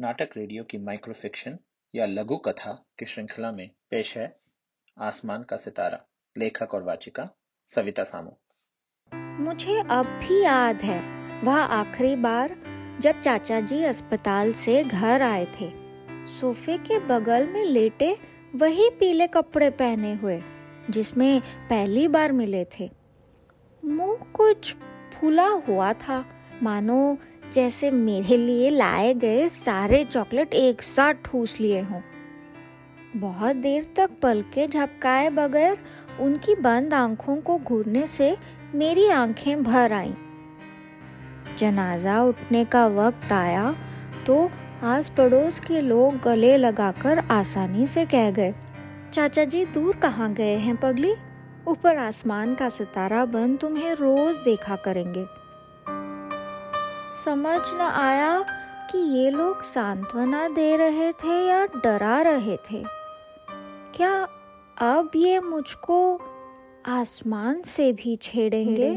Karnataka radio की micro fiction या लघु कथा की श्रृंखला में पेश है आसमान का सितारा, लेखक और वाचिका सविता सामू। मुझे अब भी याद है, वह आखिरी बार जब चाचा जी अस्पताल से घर आए थे। सोफे के बगल में लेटे वही पीले कपड़े पहने हुए, जिसमें पहली बार मिले थे। मुँह कुछ फूला हुआ था, मानो जैसे मेरे लिए लाए गए सारे चॉकलेट एक साथ ठूस लिए हों। बहुत देर तक पलके झपकाए बगैर उनकी बंद आँखों को घूरने से मेरी आँखें भर आईं। जनाजा उठने का वक्त आया तो आस पड़ोस के लोग गले लगाकर आसानी से कह गए, चाचा जी, दूर कहाँ गए हैं पगली? ऊपर आसमान का सितारा बन तुम्हें रोज देखा करेंगे। समझ न आया कि ये लोग सांत्वना दे रहे थे या डरा रहे थे। क्या अब ये मुझको आसमान से भी छेड़ेंगे?